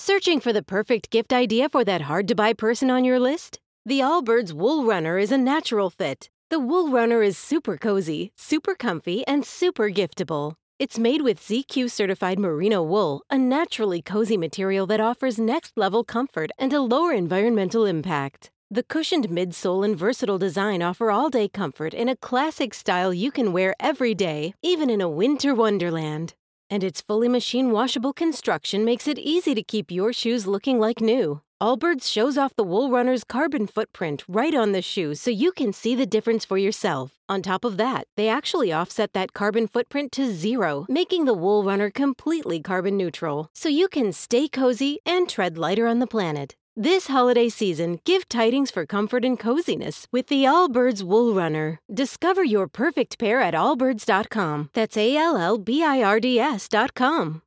Searching for the perfect gift idea for that hard to buy person on your list? The Allbirds Wool Runner is a natural fit. The Wool Runner is super cozy, super comfy, and super giftable. It's made with ZQ certified merino wool, a naturally cozy material that offers next level comfort and a lower environmental impact. The cushioned midsole and versatile design offer all day comfort in a classic style you can wear every day, even in a winter wonderland. And its fully machine washable construction makes it easy to keep your shoes looking like new. Allbirds shows off the Wool Runner's carbon footprint right on the shoe so you can see the difference for yourself. On top of that, they actually offset that carbon footprint to zero, making the Wool Runner completely carbon neutral. So you can stay cozy and tread lighter on the planet. This holiday season, give tidings for comfort and coziness with the Allbirds Wool Runner. Discover your perfect pair at allbirds.com. That's A L L B I R D S.com.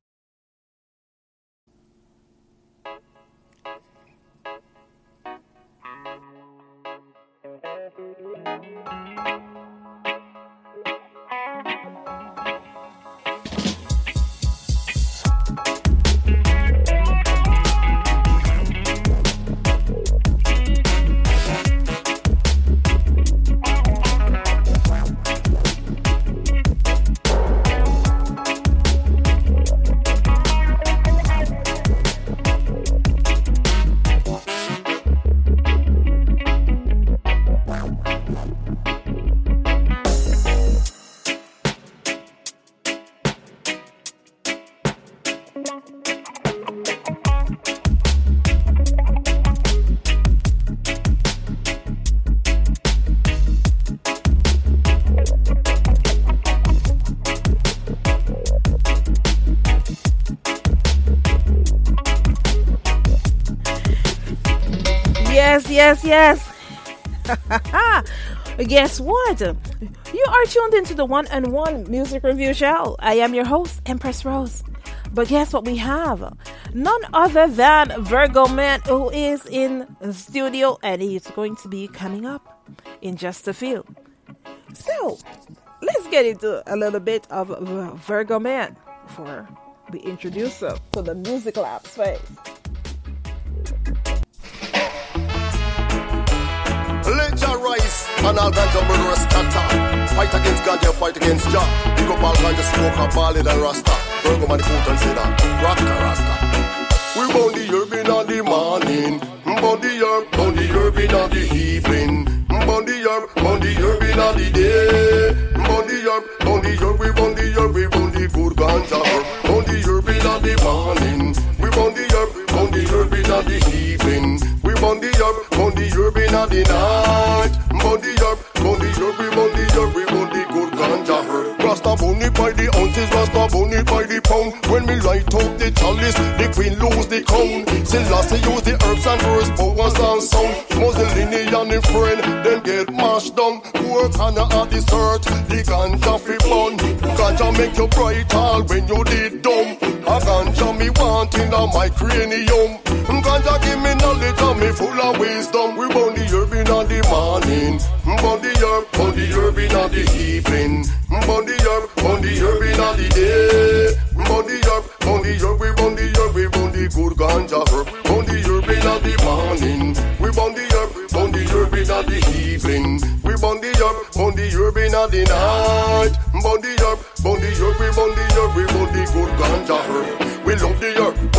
Yes, yes. Guess what? You are tuned into the one and one music review show. I am your host, Empress Rose. But guess what we have? None other than Virgo Man, who is in the studio and he's going to be coming up in just a few. So, let's get into a little bit of Virgo Man before we introduce him to the Music Lab space. Rise and all ganja murderers scatter. Fight against ganja, fight against Jah. Pick up all ganja smoker, ballad and rasta. Virgo man, put and say that. Rasta, rasta. We bound the herb in the morning. Bound the herb, bound the herb in the evening. Bound the herb, bound the herb in the day. Bound the herb, bound the herb, we bound the herb, we bound the good ganja. Bound the herb in the morning. Bound the herb, bound the herb in the evening. We bound the herb, bound the herb in the night. Bound the herb, bound the herb, we bound the herb, we bound the good ganja herb. Rasta bunny by the ounces, Rasta bunny by the pound. When we light up the chalice, the queen lose the crown. Selassie use the herbs and verse powers and sound. Mussolini and the friend, them get mashed down. Poor Tanya at the search, the ganja fi bun. Ganja make you bright all when you did dumb. A ganja me want in a my cranium. Ganja give me knowledge and me full of wisdom. We bound the herb in the morning, bound the herb, bound the herb in the evening, bound the herb, bound the herb in the day, bound the herb, bound the herb, we bound the herb, we bound the good ganja herb, bound the herb in the morning, we bound the herb, bound the herb in the evening, we bound the herb, bound the herb in the night, bound the herb, bound the herb, we bound the herb, we bound the good ganja herb. We love the herb,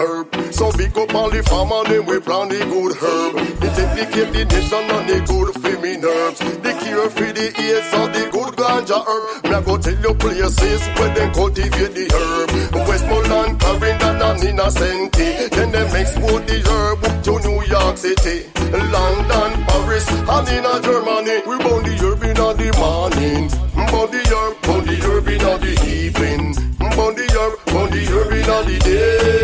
herb. So big up all the farm farmer, then we plant the good herb. It implicate the nation and the good feminine herbs. The cure for the ears of the good ganja herb. Me a go tell you places where they cultivate the herb. Westmoreland, Clarendon and Innocenti. Then they export the herb to New York City, London, Paris, and in Germany. We bound the herb in the morning, bound the herb, bound the herb in the evening, bound the herb, on the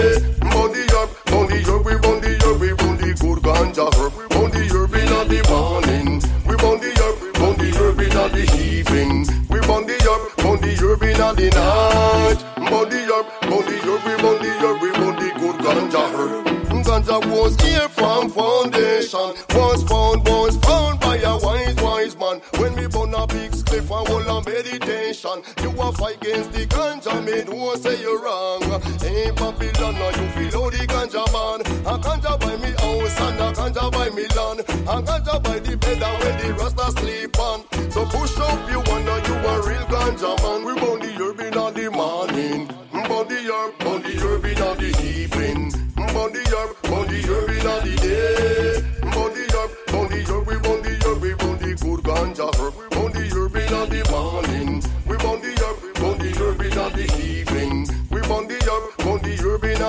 night. Body herb, body herb, body herb, body good ganja. Ganja was here from foundation. Was found, was found by a wise, wise man. When we burn a big spliff and hold a meditation. You a fight against the ganja, me know say you wrong. Hey Babylon, now you feel how the ganja man. A ganja by me house and a ganja by me land. A ganja by the bed and where the rasta sleep on. So push up you wonder you a real ganja man. We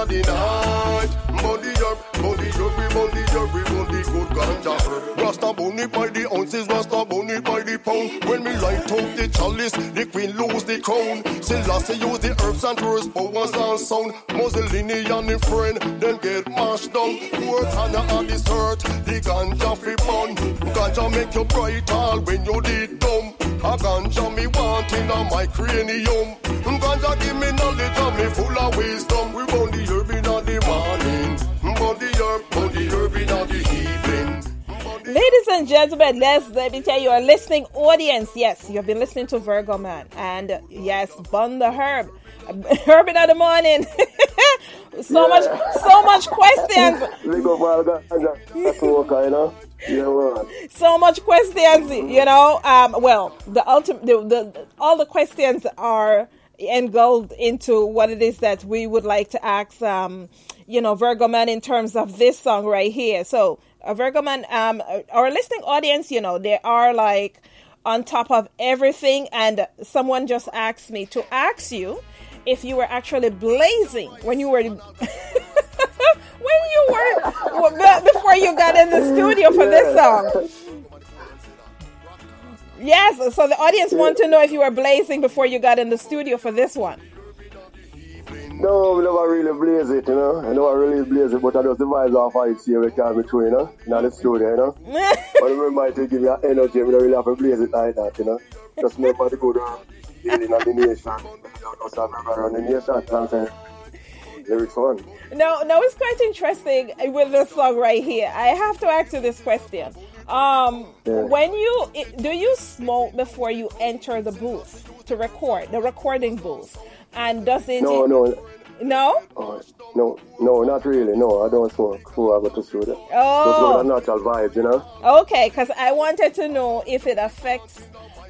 the night. The herb, burn the we the herb, we the good ganja. Rasta it by the ounces, Rasta it by the pound. When me light up the chalice, the queen lose the crown. Selassie use the herbs and words, powers and sound. Mussolini and the friend, them get mashed down. Poor Tana on this earth, the ganja fi burn. Ganja make you bright all when you did dumb. A ganja me want in my cranium. Ganja give me knowledge and me full of wisdom. We the and gentlemen, let's let me tell you, a listening audience. Yes, you have been listening to Virgo Man, and yes, Bun the Herb, Herb in the morning. so much, so much questions, Big up all ganja smoker, you know. Yeah, man. so much questions. You know, um, well, the ultimate, the, the all the questions are engulfed into what it is that we would like to ask. Um, you know, Virgo Man in terms of this song right here. So, uh, Virgo Man, um, our listening audience, you know, they are like on top of everything. And someone just asked me to ask you if you were actually blazing when you were. when you were before you got in the studio for this song. Yes, so the audience want to know if you were blazing before you got in the studio for this one. No, we never really blaze it, you know. I never really blaze it, but I just the vibes off it here we can be through, you know. In the studio, you know. but remember to give you energy, we don't really have to blaze it like that, you know. Just make for the good uh, feeling of the nation. Just have a brother on the nation, say, lyrics one. No, no, it's quite interesting with this song right here. I have to ask you this question. Um, Yeah. when you do you smoke before you enter the booth to record the recording booth, and does it? No, no, no. oh, no, no, not really. No, I don't smoke before I go to. Just go Oh, the natural vibes, you know. okay. Because I wanted to know if it affects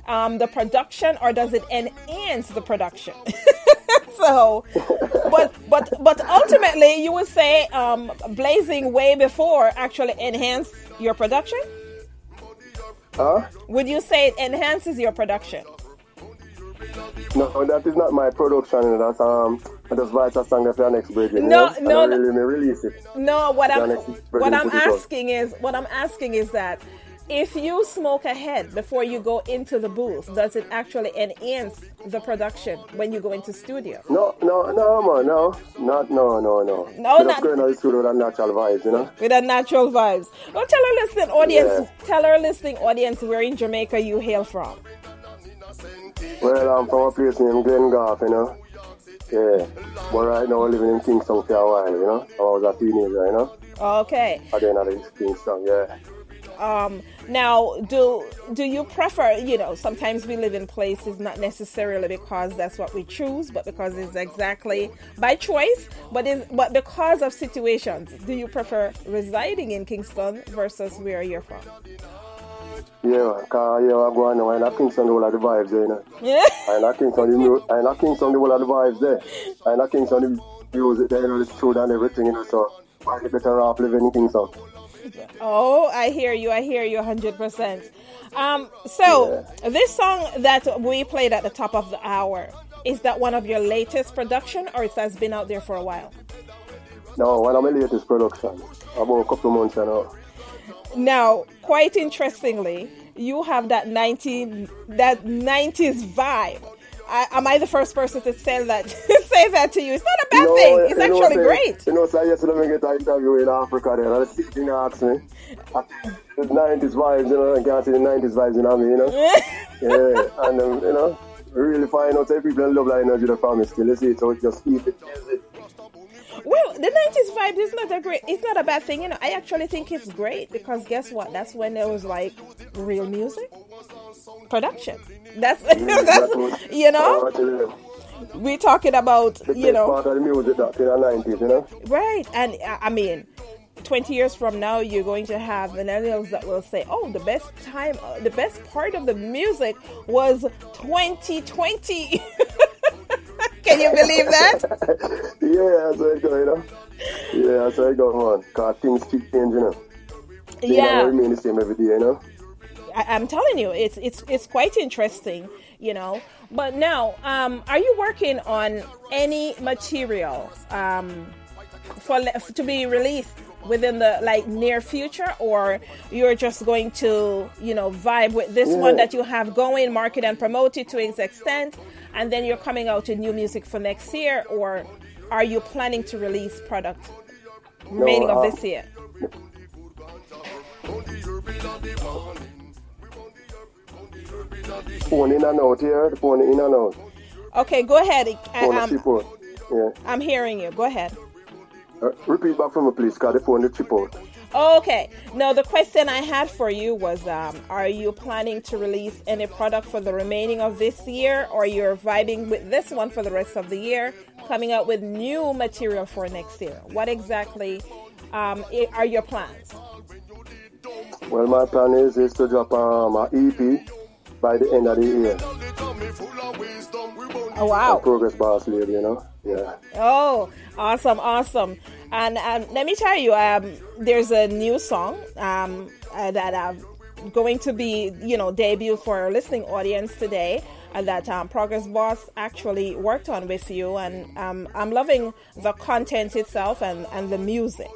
um, the production or does it enhance the production. so, but but but ultimately, you would say um, blazing way before actually enhance your production. Huh? Would you say it enhances your production? No, that is not my production. That's um, I just write a song for the next bridge. No, you no, know? No. really me release it. No, what I'm what I'm put it out. asking is what I'm asking is that if you smoke ahead before you go into the booth, does it actually enhance the production when you go into studio? No, no, no, man, no, not, no, no, no. No, You not- going to the studio with the natural vibes, you know. With the natural vibes. Well, tell our listening audience, Yeah. tell our listening audience where in Jamaica you hail from. Well, I'm from a place named Glengoffe, you know. Yeah, but right now I'm living in Kingston for a while, you know. I was a teenager, you know. Okay. At the end of Kingston, yeah. Um, now, do do you prefer? You know, sometimes we live in places not necessarily because that's what we choose, but because it's exactly by choice. But is but because of situations, do you prefer residing in Kingston versus where you're from? Yeah, because yeah, I go on now, and at Kingston, the whole of the vibes there, you know. Yeah. And at Kingston, the, and at Kingston, the whole of the vibes there. And at Kingston, the music there, you know, the food and everything, you know, so I better off living in Kingston. Oh, I hear you. I hear you 100%. Um, so, this song that we played at the top of the hour, is that one of your latest production or it has been out there for a while? No, one of my latest production, about a couple of months now. Now, quite interestingly, you have that 19 that 90s vibe. I, am I the first person to say that say that to you? It's not a bad thing. It's you know, actually great. You know, so yesterday I get an interview in Africa there, and the sitting asked me, the 90s vibes, you know, I can't see the 90s vibes, you know what I mean, you know? yeah, and um, you know, really find out if people love that energy the family still, you see, so just keep it music. Well, the 90s vibe is not a great, it's not a bad thing, you know. I actually think it's great because guess what? That's when there was like real music production. That's, that's you know, we're talking about, you know, part of the music that in the 90s, you know? right. And uh, I mean, 20 years from now, you're going to have millennials that will say, oh, the best time, uh, the best part of the music was 2020. Can you believe that? yeah, that's how it go, you know? Yeah, that's how it go, man. Because things keep changing, you know? Things Yeah. remain the same every day, you know? I, I'm telling you, it's it's it's quite interesting, you know. But now, um, are you working on any material um, for le- to be released within the like near future, or you're just going to you know vibe with this one that you have going, market and promote it to its extent, and then you're coming out with new music for next year, or are you planning to release product remaining uh, of this year? Phone in and out here, phone in and out. Okay, go ahead. I, I'm. Yeah. I'm hearing you. Go ahead. Uh, repeat back from me, please, because the phone the chip out. Okay. Now, the question I had for you was um, Are you planning to release any product for the remaining of this year, or you're vibing with this one for the rest of the year, coming out with new material for next year? What exactly um, are your plans? Well, my plan is, is to drop um, an EP by the end of the year. Oh, wow. A Progress Boss Lady, you know? Yeah. Oh, awesome, awesome. And um, let me tell you, um, there's a new song um, uh, that I'm going to be, you know, debut for our listening audience today. uh, that um, Progress Boss actually worked on with you, and um, I'm loving the content itself and, and the music.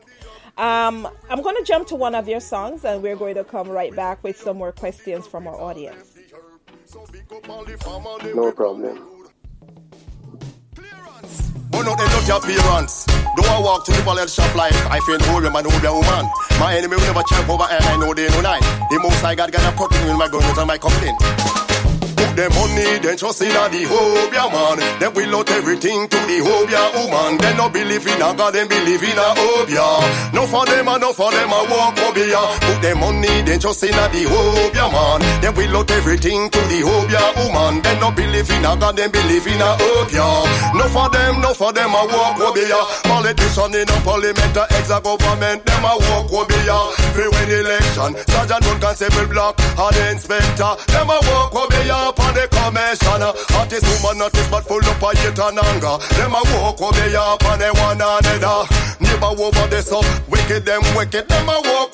Um, I'm going to jump to one of your songs, and we're going to come right back with some more questions from our audience. No problem. Burn out and look your appearance. Though I walk to the pallet shop life, I feel whole man, whole woman. My enemy will never champ over and I know they know night. The most I got got a protect with my guns and my complaint. Them money, then trust in the Hobia man. Then will out everything to the Hobia woman. Then no believe in a God, then believe in a Hobia. No for them no for them a walk Hobia. Put them money, then trust in the Hobia man. Then will out everything to the Hobia woman. Then no believe in a God, then believe in a Hobia. No for them, no for them a walk Hobia. Politician in a parliament, a ex-government, them a walk Hobia. Free win election, Sergeant Run Constable Block, and inspector, them a walk Hobia upon the commission. Artist woman, artist but full up of hate and anger. Them a walk Hobia upon the one another. Neighbor over the so wicked, them wicked, them a walk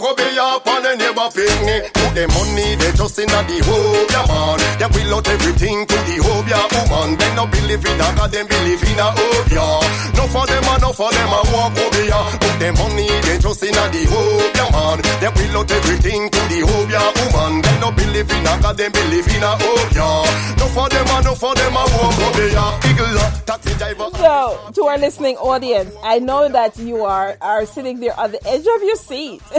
the money, they just in the Hobia man. They will out everything to the Hobia woman. They no believe in a God, believe in a Hobia. No for them no for them a walk them money, they just in the Hobia man. They will out everything to the Hobia woman. They no believe in a God, believe in a Hobia. No for them no for them a walk. Eagle, taxi driver. So, to our listening audience, I know that you are are sitting there on the edge of your seat.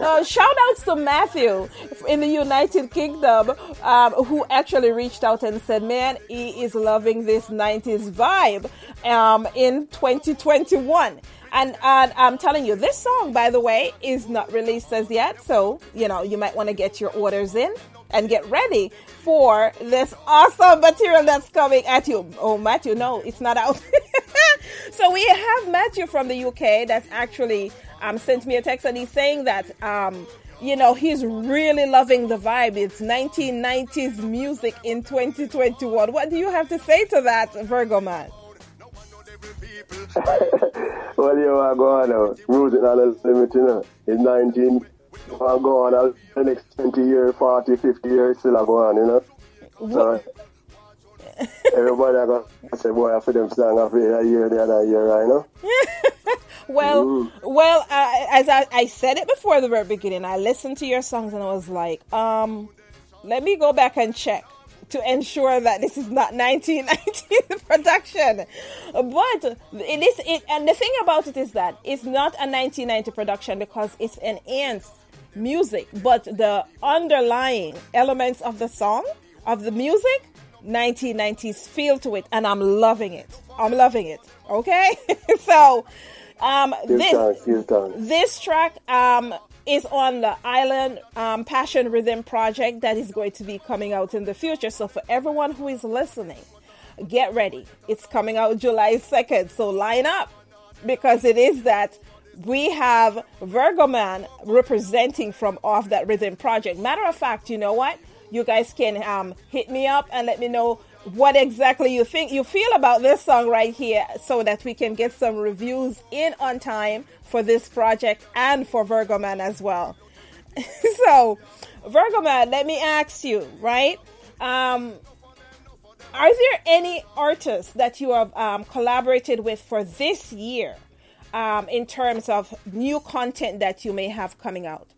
Uh, shout outs to Matthew in the United Kingdom, um, who actually reached out and said, Man, he is loving this 90s vibe um, in 2021. And, and I'm telling you, this song, by the way, is not released as yet. So, you know, you might want to get your orders in and get ready for this awesome material that's coming at you. Oh, Matthew, no, it's not out. so we have Matthew from the UK that's actually um, sent me a text and he's saying that, um, you know, he's really loving the vibe. It's 1990s music in 2021. What do you have to say to that, Virgo man? well, you are going now. Music not you know. It's 19. I'm going on the next 20 years, 40, 50 years, still a go on, you know. So, everybody are going to say, boy, I for them song, I feel a year, the other year, right, you know? Well, well, uh, as I, I said it before the very beginning, I listened to your songs and I was like, um, let me go back and check to ensure that this is not 1990 production. But it is, it, and the thing about it is that it's not a 1990 production because it's enhanced music, but the underlying elements of the song of the music, 1990s feel to it, and I'm loving it. I'm loving it. Okay, so um, this this track um, is on the Island um, Passion Rhythm project that is going to be coming out in the future. So for everyone who is listening, get ready. It's coming out July 2nd. So line up because it is that we have Virgo Man representing from off that rhythm project. Matter of fact, you know what? You guys can um, hit me up and let me know what exactly you think you feel about this song right here so that we can get some reviews in on time for this project and for Virgo Man as well. so, Virgo Man, let me ask you, right? Um, are there any artists that you have um, collaborated with for this year um, in terms of new content that you may have coming out?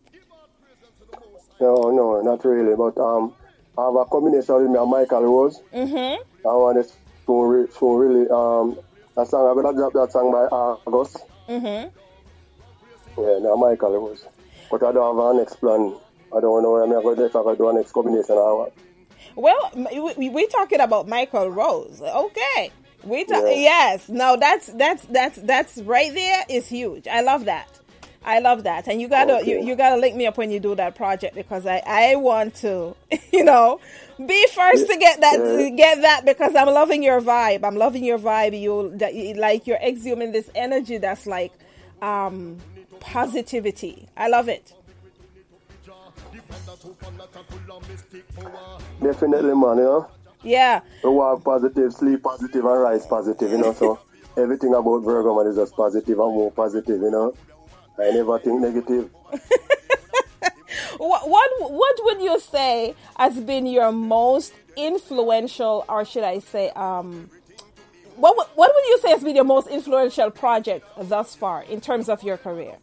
No, no, not really. But um, I have a combination with me and Michael Rose. Mm-hmm. I want to, re- to really um, a song. I'm gonna drop that song by August. Mm-hmm. Yeah, now Michael Rose. But I don't have a next plan. I don't know where I'm going to do if I can do a next combination or what. Well, we're talking about Michael Rose. Okay. We ta- yeah. yes. No, that's that's that's that's right there is huge. I love that. I love that. And you gotta okay. you, you gotta link me up when you do that project because I I want to you know be first to get that yeah. to get that because I'm loving your vibe. I'm loving your vibe. You that like you're exhuming this energy that's like um positivity. I love it. Definitely, man. Know. Yeah. We walk positive, sleep positive, and rise positive, you know. So everything about Virgo man is just positive and more positive, you know. I never think negative. what, what what would you say has been your most influential, or should I say, um, what what would you say has been your most influential project thus far in terms of your career?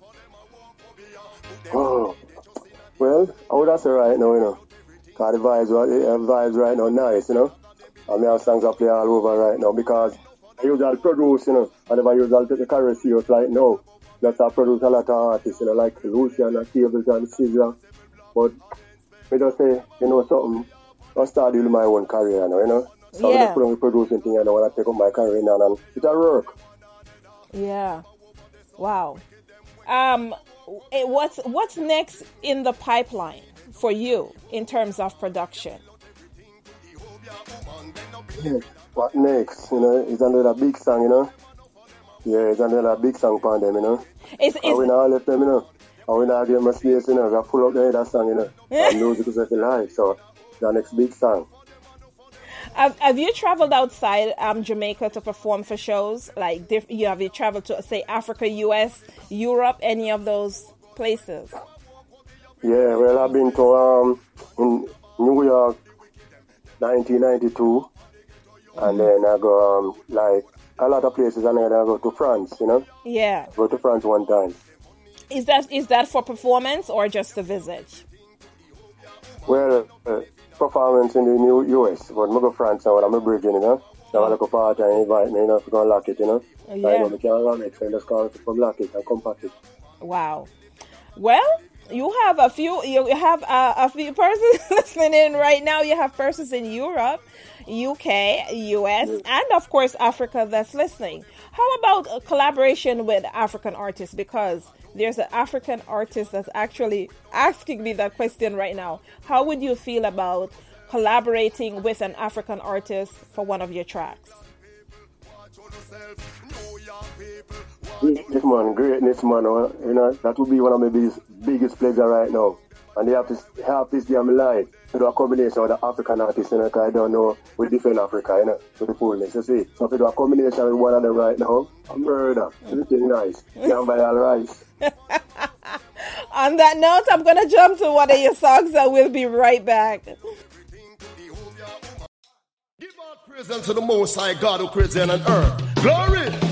Oh, well, I would say right now, you know, Cause the vibes, the vibes right now nice, you know. And me have songs I play all over right now because I usually produce, you know. I never usually take the career serious like now. That's I produce a lot of artists, you know, like Lucian and Cables and Caesar. But me just say, you know, something, I start doing my own career now, you know. So yeah. I just put on the producing thing and I want to take up my career now and it'll work. Yeah. Wow. Um, what's what's next in the pipeline? For you in terms of production? Yeah, what next? You know, it's another big song, you know. Yeah, it's another big song for them, you know. It's, it's, and we not left them, you know. And we not give them a space, you know. We pull up the other song, you know. and music is live, so the next big song. Have, have you traveled outside um, Jamaica to perform for shows? Like, diff- you have you traveled to say Africa, U.S., Europe, any of those places? Yeah, well, I've been to um, in New York, 1992, and then I go um, like a lot of places, and then I go to France. You know. Yeah. Go to France one time. Is that is that for performance or just a visit? Well, uh, performance in the New U.S., but I go France now, I'm a bridging, you know. So I go party and invite me, you know, to go lock it, you know. Yeah. I know, I can't run it, so I just call it from lock it and come back it. Wow. Well, you have a few you have a, a few persons listening in right now. You have persons in europe uk us mm. and of course africa that's listening. How about a collaboration with african artists? Because there's an african artist that's actually asking me that question right now. How would you feel about collaborating with an african artist for one of your tracks this man, greatness man, oh, you know, that would be one of my biggest, biggest pleasure right now. And they have to have this damn live to do a combination with the African artists, you know, because I don't know, we defend Africa, you know, with the fullness, you see. So if we do a combination with one of them right now, I'm murder. Everything nice. Can't buy all rice. On that note, I'm going to jump to one of your songs and we'll be right back. Give out praise unto the Most High God who created heaven and earth. Glory!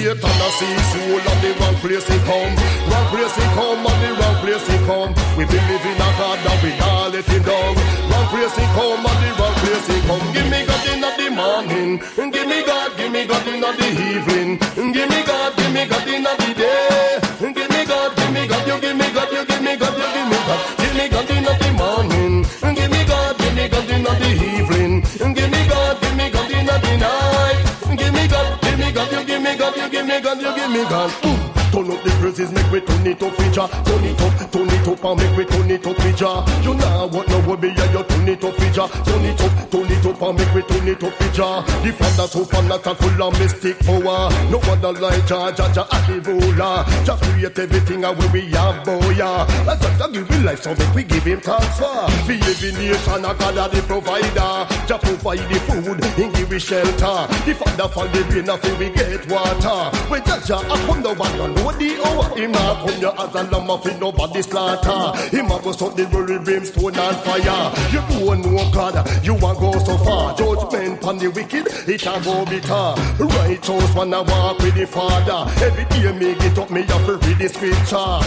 Satan a see soul and the wrong place he come. Wrong place he come and the wrong place he come. We believe in a God and we can't let him down. Wrong place he come and the wrong place he come. Give me God in the morning. Give me God, give me God in the evening. Give me God, give me God in the day. Give me God, give me God, you give me God, you give me God, you give me God. Give me God in the morning. gun, you give me gun, you give me gun. Ooh. Turn up the praises, make we turn it up, feature. Turn it up, turn it up, and make we turn it up, feature. You know what no will be, yeah, you turn it up, feature. Turn it up, turn it up, and make we turn it up, feature. The father supernatural full of mystic power. No other like Jah, Jah, Jah, and ruler. Just create everything and we have, boy, yeah. That's just give him life, so make we give him thanks for. For every nation, a God the provider. Jah provide the food, he give we shelter. The father for the rain, nothing we get water. When Jah, Jah, I come the one, know the hour. Him a come you as a lamb of nobody slaughter. Him a go up the very brimstone and fire. You don't know God, you a go so far. Judgment on the wicked, it a go bitter. Righteous one a walk with the Father. Every day me get up, me have to read the scripture.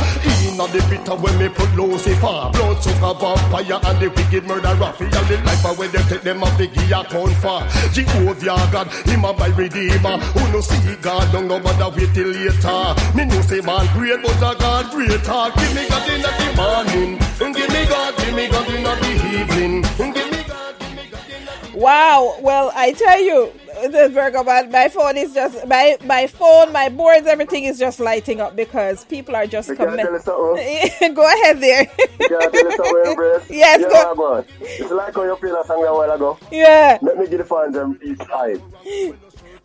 In the bitter when me put Lucifer, blood sucker vampire and the wicked murder raffi all the life away they take them off the gear account for. Jehovah God, him a my redeemer. Who no see God, don't know bother wait till later. Me know say man great, but a God greater. Give me God in the morning, give me God, give me God in the evening, give me God, give me God in the Wow. Well, I tell you, the Virgo, my, my phone is just my my phone, my boards, everything is just lighting up because people are just coming. tell us something. go ahead there. You can't tell us something, Empress. Yes, yeah, go- go. It's like how you played a song a while ago. yeah. Let me give the fans them each side.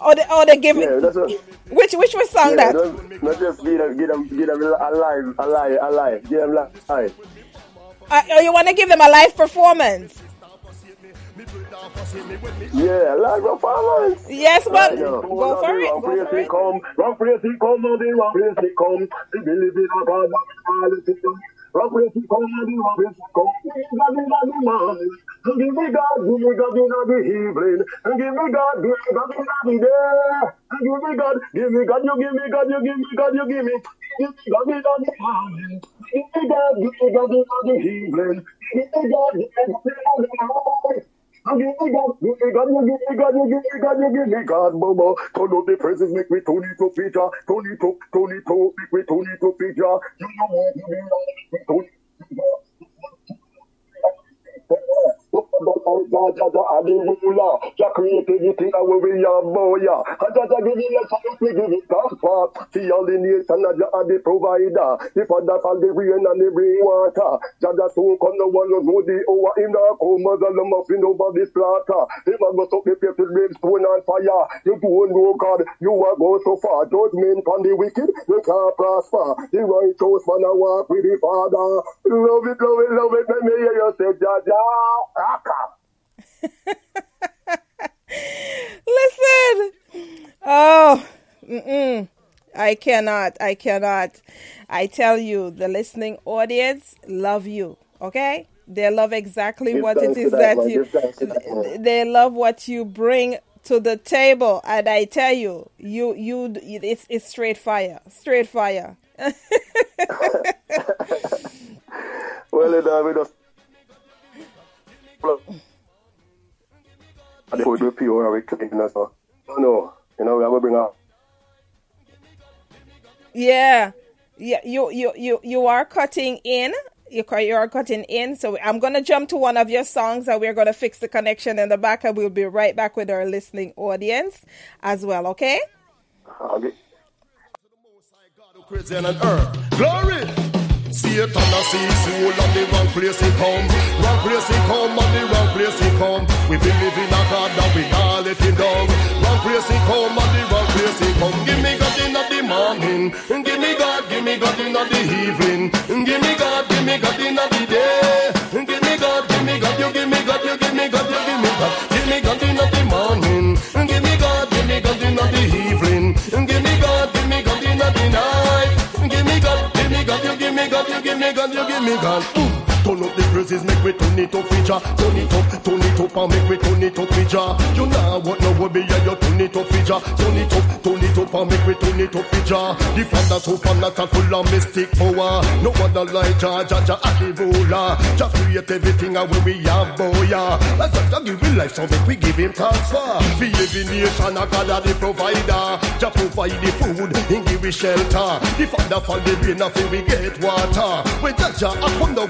Oh, they oh they give Yeah, it. what. Which which was song Yeah, that? not just give them, give them, give them alive, alive, alive. Give them alive. Uh, oh, you want to give them a live performance? Yeah, live performance. Yes, but go for it. Go for it. come, he come, no the wrong place he come. He believe in a God that all is done. Wrong place he come, no the wrong place he come. The give me God, give me God in the evening. And give me God, give me God in the day. And give me God, give me God, you give me God, you give me God, you give me. Give me God in the morning. Give me God, give me God in the evening. Give me God, give me God in the morning. And give me God, give me God, you give me God, you give me God, you give me God, mama. The make me make me. You know you. Jah created everything and we are boy. And Jah Jah give it all the the provider. The the rain and the one the hour a go the fire. You don't know God, you go so far. The wicked, you can't prosper. The righteous man walk with the Father. Love it, love it, love it. Let me hear you say Jah Listen. Oh, mm-mm. I cannot. I cannot. I tell you, the listening audience love you. Okay, they love exactly Give what it is to that you. Give thanks to that. They love what you bring to the table, and I tell you, you you it's it's straight fire, straight fire. Well, it uh, we just. And the food we pure and we clean as well. No, no. You know, we have to bring out. Yeah, yeah. You you you you are cutting in. You you are cutting in. So I'm gonna jump to one of your songs, and we're gonna fix the connection in the back, and we'll be right back with our listening audience as well. Okay? Okay. God who creates heaven and earth. Glory! Satan a see soul on the wrong place he come. Wrong place he come, on the wrong place he come. We believe in a God and we can't let him down. Wrong place he come, on the wrong place he come. Give me God in the morning. Give me God, give me God in the evening. Give me God, give me God in the day. Give me God, give me God, you give me God, you give me God, you give me God. God, you give me God, you give me God, you Turn up the praises, make we turn it up, feature. Turn it up, turn it up, and make we turn it up, feature. You know what no be, yeah, you turn it up, feature. Turn it up, turn it up, and make we turn it up, feature. The father supernatural full of mystic power. No other like Jah, Jah, Jah, and the ruler. Jah create everything, and when we have boy, yeah. That's Jah give me life, so make we give him thanks for. For every nation, a God the provider. Jah provide the food, he give we shelter. The father fall the rain, nothing we get water. When Jah Jah, I come the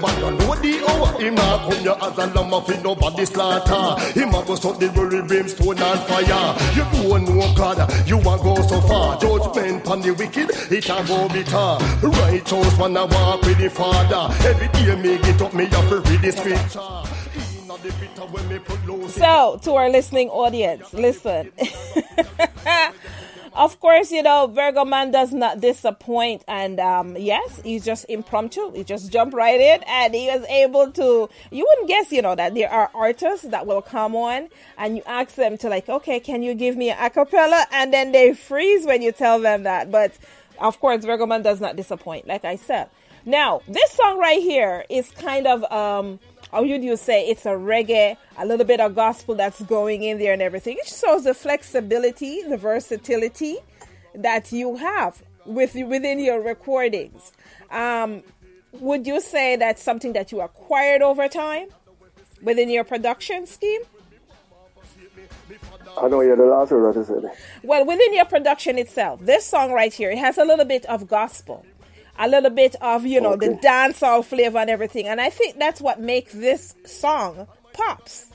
know the hour. Him come here as a lamb nobody slaughter. Him a go suck the worry brimstone and fire. You don't know God, you a go so far. Judgment the wicked, it a go bitter. Righteous man a walk with the Father. Every day me get up, me read the scripture. So, to our listening audience, listen. of course, you know, Virgo Man does not disappoint. And um, yes, he's just impromptu. He just jumped right in and he was able to. You wouldn't guess, you know, that there are artists that will come on and you ask them to, like, okay, can you give me a acapella? And then they freeze when you tell them that. But of course, Virgo Man does not disappoint, like I said. Now, this song right here is kind of. Um, how would you say it's a reggae, a little bit of gospel that's going in there and everything. It shows the flexibility, the versatility that you have with within your recordings. Um, would you say that's something that you acquired over time within your production scheme? I know you're the last word to say. Well, within your production itself, this song right here, it has a little bit of gospel a little bit of you know okay. the dancehall flavor and everything. And i think that's what makes this song pops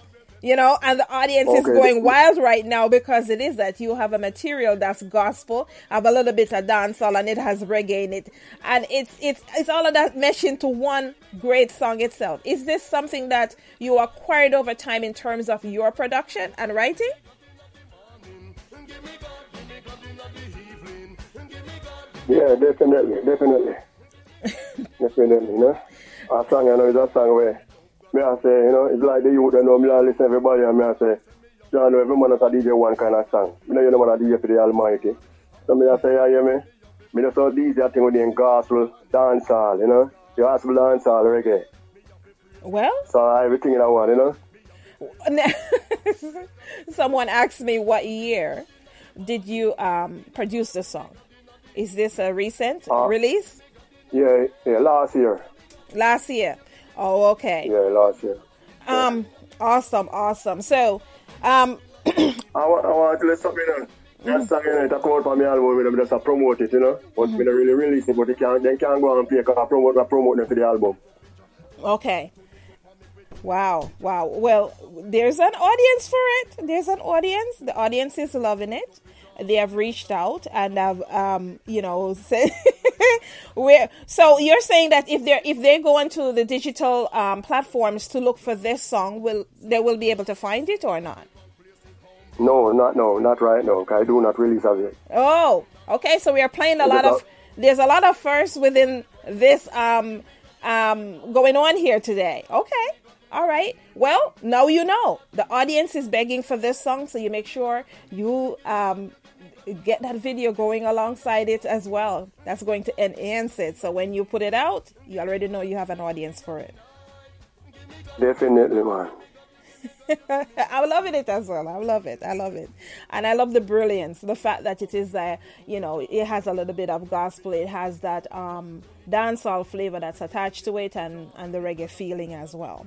you know? And the audience okay. is going wild right now because it is that you have a material that's gospel have a little bit of dancehall and it has reggae in it. And it's it's it's all of that mesh into one great song itself. Is this something that you acquired over time in terms of your production and writing Yeah, definitely, definitely. definitely, you know. A song, you know, is a song where me I say, you know, it's like the youth, you know, me I listen everybody and me I say, you know, every man has a DJ one kind of song. Me know you know man a DJ for the Almighty. So me I say, yeah, hear me? Me just saw DJ thing with the gospel, dancehall, you know. You ask me dancehall, reggae. Well. So everything in that one, you know. Someone asked me what year did you um, produce the song? Is this a recent uh, release? Yeah, yeah, last year. Last year. Oh, okay. Yeah, last year. Um, awesome, awesome. So, um, I, want, I want to let something on. That song, you know, it come out from my album with them just promote it, you know. But mm-hmm. we don't really release it, but they can't, they can't go and play because I promote, I promote them for the album. Okay. Wow, wow. Well, there's an audience for it. There's an audience. The audience is loving it they have reached out and have um, you know said where so you're saying that if they're if they go into the digital um, platforms to look for this song will they will be able to find it or not? No not no not right now. I do not release of it oh okay. So we are playing a lot of there's a lot of firsts within this um um going on here today. Okay. All right. Well, now you know. The audience is begging for this song, so you make sure you um, get that video going alongside it as well. That's going to enhance it. So when you put it out, you already know you have an audience for it. Definitely, man. I'm loving it as well. I love it. I love it, and I love the brilliance. The fact that it is, uh, you know, it has a little bit of gospel. It has that um, dancehall flavor that's attached to it, and and the reggae feeling as well.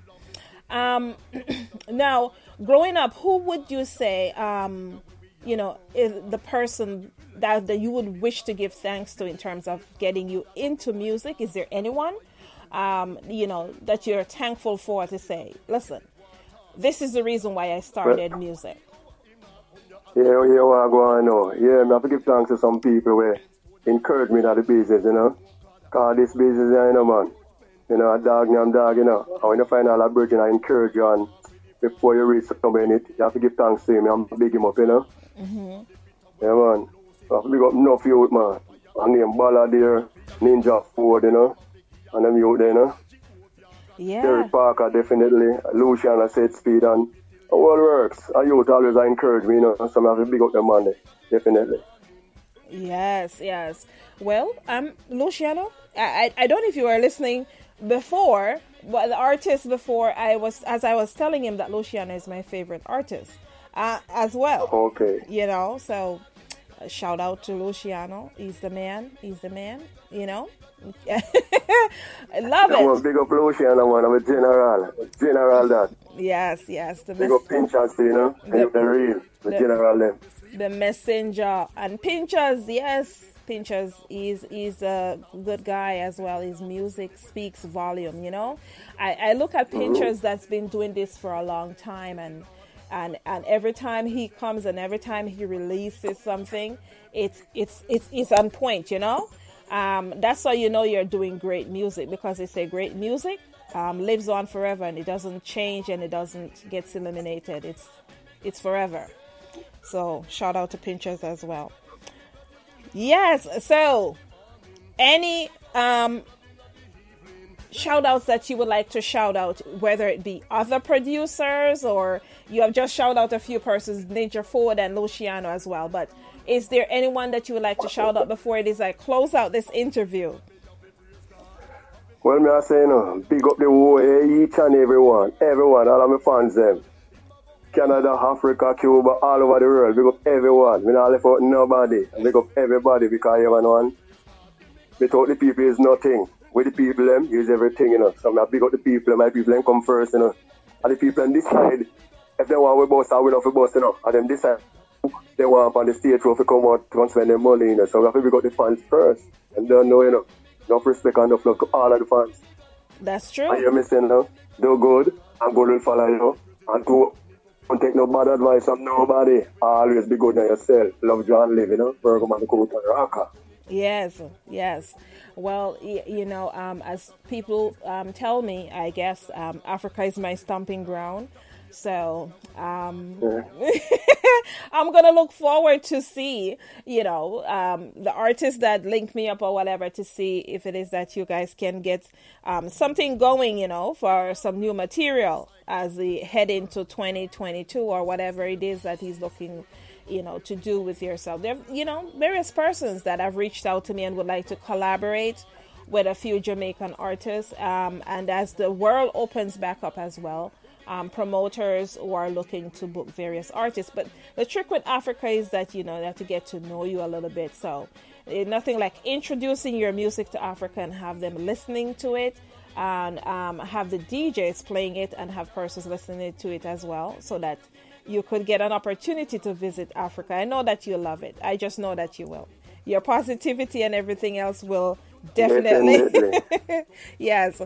Um, now, growing up, who would you say um, you know, is the person that, that you would wish to give thanks to in terms of getting you into music? Is there anyone, um, you know, that you're thankful for to say, listen, this is the reason why I started well, music? Yeah, yeah, I go on know. Yeah, I have to give thanks to some people where encourage me that the business, you know. Cause this business, you know, man. You know, a dog, I'm dog, you know. I want to find out a bridge and I encourage you and before you reach somewhere in it, you have to give thanks to him. I'm big him up, you know. Mm-hmm. Yeah, man. I have to big up enough youth, man. I name Ballad there, Ninja Ford, you know. And them youth there, you know. Yeah. Terry Parker, definitely. Lucian, I said speed, and all works. A youth always encourage me, you know. So I have to big up them, man, definitely. Yes, yes. Well, um, Luciano, I, I, I don't know if you were listening before, but the artist before I was, as I was telling him that Luciano is my favorite artist uh, as well. Okay. You know, so uh, shout out to Luciano. He's the man. He's the man. You know. I love it. I want big up Luciano, man. I'm a general. General that. Yes, yes. The big mes- up Pinchers, you know. The, the real. The, the general them. The messenger and Pinchers, yes. Pinchers is is a good guy as well. His music speaks volume. You know, I, I look at Mm-hmm. That's been doing this for a long time, and and and every time he comes and every time he releases something, it's it's it's it's on point. You know, um, that's how you know you're doing great music because it's a great music um, lives on forever and it doesn't change and it doesn't get eliminated. It's it's forever. So shout out to Pinchers as well. Yes. So any um shout outs that you would like to shout out, whether it be other producers or you have just shouted out a few persons, Ninja Ford and Luciano as well. But is there anyone that you would like to shout out before it is I close out this interview? Well, me I say, you know, big up the whole, each and everyone, everyone, all of my fans, them. Canada, Africa, Cuba, all over the world. Big up everyone. Me not left out nobody. Big up everybody because you know, one. Without the people is nothing. With the people, them, is everything, you know. So I big up the people, my people, them come first, you know. And the people on this side, if they want we boss, I will not for boss, you know. And them this side, they want on the stage to come out and spend their money, you know. So we have to big up the fans first. And don't know, you know. Enough respect and enough love to all of the fans. That's And true. you're missing now. Do good and God will follow you. And do don't take no bad advice from nobody. Always be good on yourself. Love John live, you know. Virgo man to rocker. Yes, yes. Well, y- you know, um, as people um, tell me, I guess um, Africa is my stomping ground. So um, I'm gonna look forward to see, you know, um, the artists that link me up or whatever to see if it is that you guys can get um, something going, you know, for some new material as we head into 2022 or whatever it is that he's looking you know to do with yourself. There you know various persons that have reached out to me and would like to collaborate with a few jamaican artists um, and as the world opens back up as well um, promoters who are looking to book various artists but the trick with africa is that you know they have to get to know you a little bit so eh, nothing like introducing your music to africa and have them listening to it and um, have the DJs playing it and have persons listening to it as well so that you could get an opportunity to visit Africa. I know that you love it. I just know that you will. Your positivity and everything else will definitely, Definitely. yes,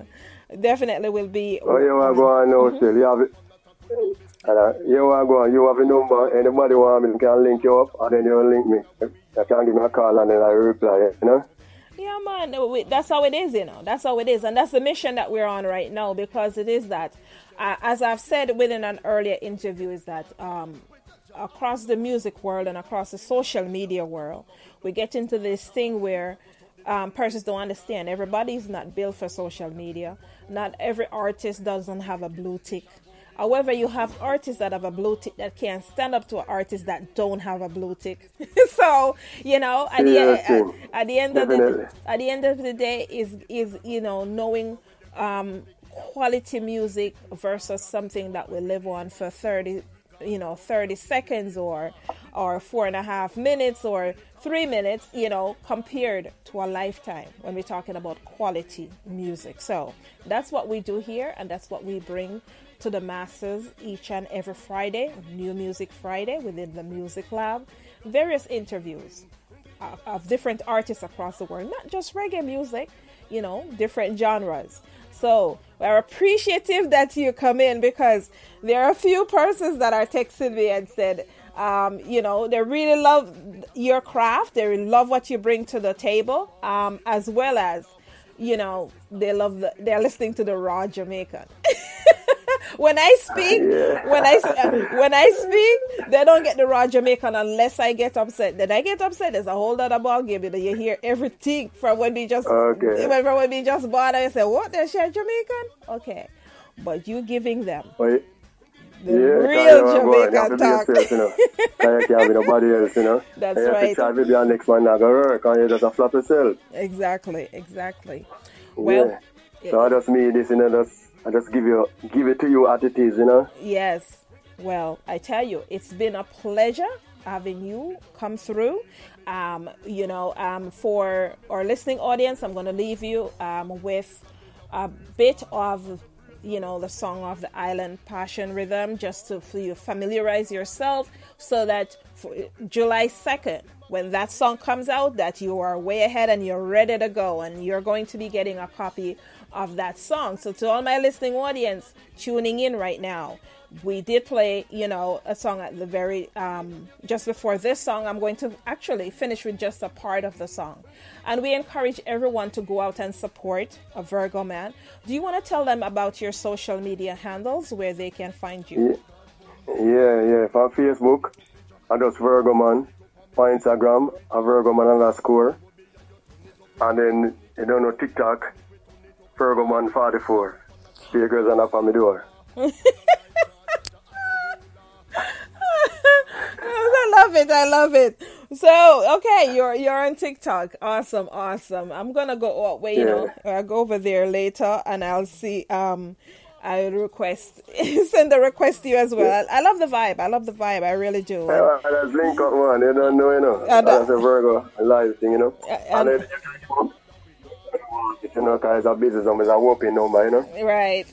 definitely will be. Oh, you want to go on now still. You have it. Uh, you want to go on. You have a number. Anybody want me can link you up and then you link me. You can give me a call and then I reply, you know. Yeah, man. That's how it is, you know. That's how it is. And that's the mission that we're on right now because it is that, uh, as I've said within an earlier interview, is that um, across the music world and across the social media world, we get into this thing where um, persons don't understand. Everybody's not built for social media. Not every artist doesn't have a blue tick. However, you have artists that have a blue tick that can stand up to an artist that don't have a blue tick. so, you know, at the, at, at the end of the at the end of the day is is you know knowing um, quality music versus something that will live on for 30 you know 30 seconds or or four and a half minutes or three minutes you know compared to a lifetime when we're talking about quality music so that's what we do here and that's what we bring to the masses each and every friday new music friday within the music lab various interviews of, different artists across the world, not just reggae music, you know, different genres. So we're appreciative that you come in because there are a few persons that are texting me and said, um, you know, they really love your craft, they really love what you bring to the table, um, as well as, you know, they love the, they're listening to the raw Jamaican. when I speak, when I uh, when I speak, they don't get the raw Jamaican unless I get upset. Then I get upset. There's a whole other ball game. You, know, you hear everything from when we just Okay. when, from when we just bought it. You say, "What? They share Jamaican?" Okay, but you giving them. The yeah, real can you go on, you have to Jamaican talk. yourself, you know. Can you can't be nobody else, you know. That's and you right. to try to be your next man not gonna work and you just a flop yourself. exactly, exactly. Well, yeah. So I just mean this, you know, just I just give you give it to you as it is, you know. Yes. Well, I tell you, it's been a pleasure having you come through. Um, you know, um, for our listening audience, I'm going to leave you um, with a bit of you know, the song of the island passion rhythm just to for you familiarize yourself so that July 2nd, when that song comes out, that you are way ahead and you're ready to go and you're going to be getting a copy of that song. So to all my listening audience tuning in right now, we did play, you know, a song at the very um, just before this song. I'm going to actually finish with just a part of the song, and we encourage everyone to go out and support a Virgo man. Do you want to tell them about your social media handles where they can find you? Yeah, yeah. For Facebook, I just Virgo man. On Instagram, a Virgo man underscore, and then you don't know TikTok, Virgo man 44. Big girls and up on the door. I love it. I love it. So okay, you're you're on TikTok. Awesome, awesome. I'm gonna go. Oh, wait, you know, I'll go over there later, and I'll see. Um, I request send a request to you as well. I love the vibe. I love the vibe. I really do. Yeah, that's link up one. You don't know, you know. Uh, that's a Virgo live thing, you know. Uh, and, and you know, because a business number is a whooping number, you know. Right.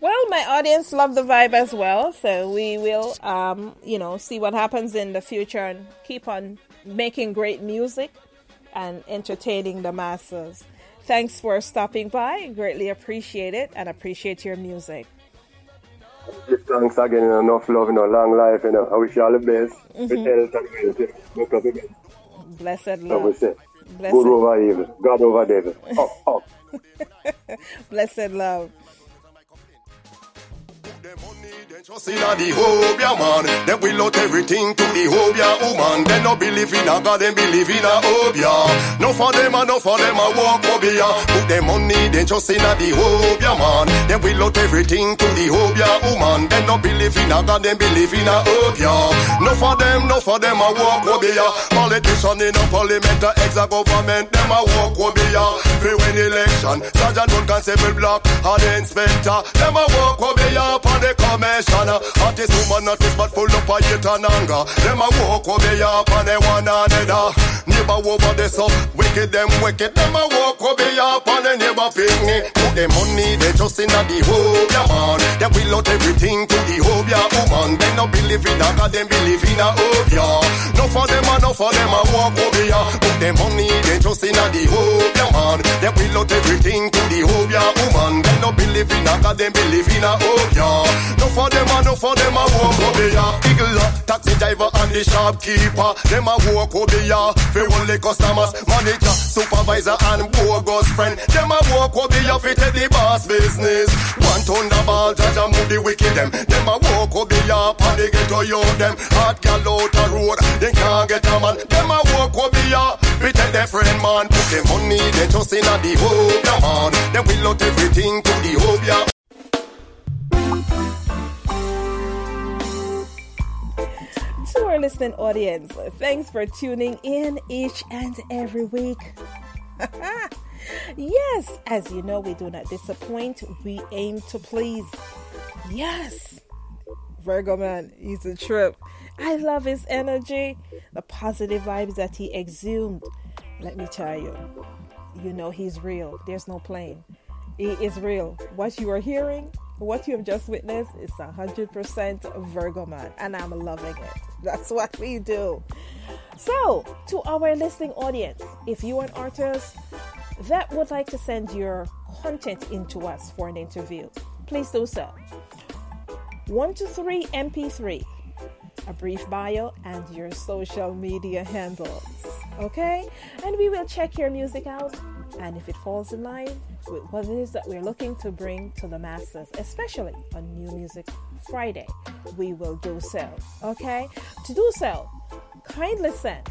Well, my audience love the vibe as well, so we will, um, you know, see what happens in the future and keep on making great music and entertaining the masses. Thanks for stopping by. Greatly appreciate it and appreciate your music. Thanks again. Enough love, you know, long life. You know, I wish you all the best. Mm-hmm. Blessed love. Blessed. Good over evil. God over devil. Up, up. Blessed love. Just in the Hobia man, they will out everything to the Hobia woman. They no believe in a God, they believe in a Hobia. No for them, and no for them, a walk Hobia. Put them money, they just in the Hobia man. They will out everything to the Hobia woman. They no believe in a God, they believe in a Hobia. No for them, no for them, a walk Hobia. Politician in a parliament, a ex government, them a walk Hobia. Free win election, Sergeant One Constable Block, and inspector, them a walk Hobia. On the commercial nation. Artist woman not is but full up of hate and anger. Them a walk over here upon they one another. Neighbor over there so wicked them wicked. Them a walk over here upon the neighbor picnic. Put them money they just in a the home yeah man. They will out everything to the home yeah woman. They no believe in a God, them believe in a hope yeah. No for them and no for them a walk over here. Put them money they just in a the home yeah man. They will out everything to the home yeah woman. They no believe in a God, them believe in a hope yeah. No for them them a no for them a walk over ya. Eagle, taxi driver and the shopkeeper. Them a walk over ya. For only customers, manager, supervisor and bogus friend. Them a walk over ya fi take the boss business. One thunderball judge and move the wicked them. Them a walk over ya. Pan the ghetto yo them. Hot gal out a road. They can't get a man. Them a walk over ya. Fi take their friend man. Put them money they just in a the hope ya man. Them will out everything to the hope ya. Listening audience, thanks for tuning in each and every week. yes, as you know, we do not disappoint, we aim to please. Yes, Virgo man, he's a trip. I love his energy, the positive vibes that he exudes. Let me tell you, you know he's real. There's no plane. He is real. What you are hearing, what you have just witnessed, is 100% Virgo man, and I'm loving it. That's what we do. So, to our listening audience, if you're an artist that would like to send your content into us for an interview, please do so. 123 MP3, a brief bio, and your social media handles. Okay? And we will check your music out, and if it falls in line with what it is that we're looking to bring to the masses, especially on New Music Friday, we will do so. Okay? To do so, kindly send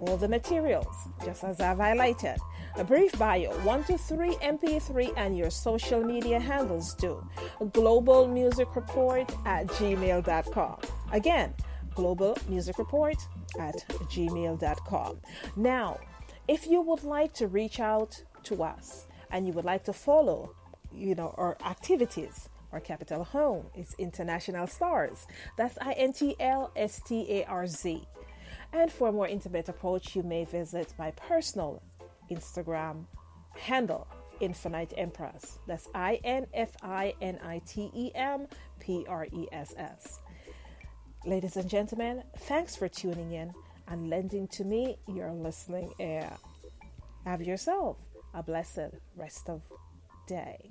all the materials, just as I've highlighted. A brief bio, 1 to 3 MP3, and your social media handles do. Global Music Report at gmail.com. Again, Global Music Report at gmail.com. Now, if you would like to reach out to us and you would like to follow, you know, our activities, our capital home is International Stars. That's I N T L S T A R Z. And for a more intimate approach, you may visit my personal Instagram handle Infinite Empress. That's I N F I N I T E M P R E S S. Ladies and gentlemen, thanks for tuning in and lending to me your listening ear. Have yourself a blessed rest of day.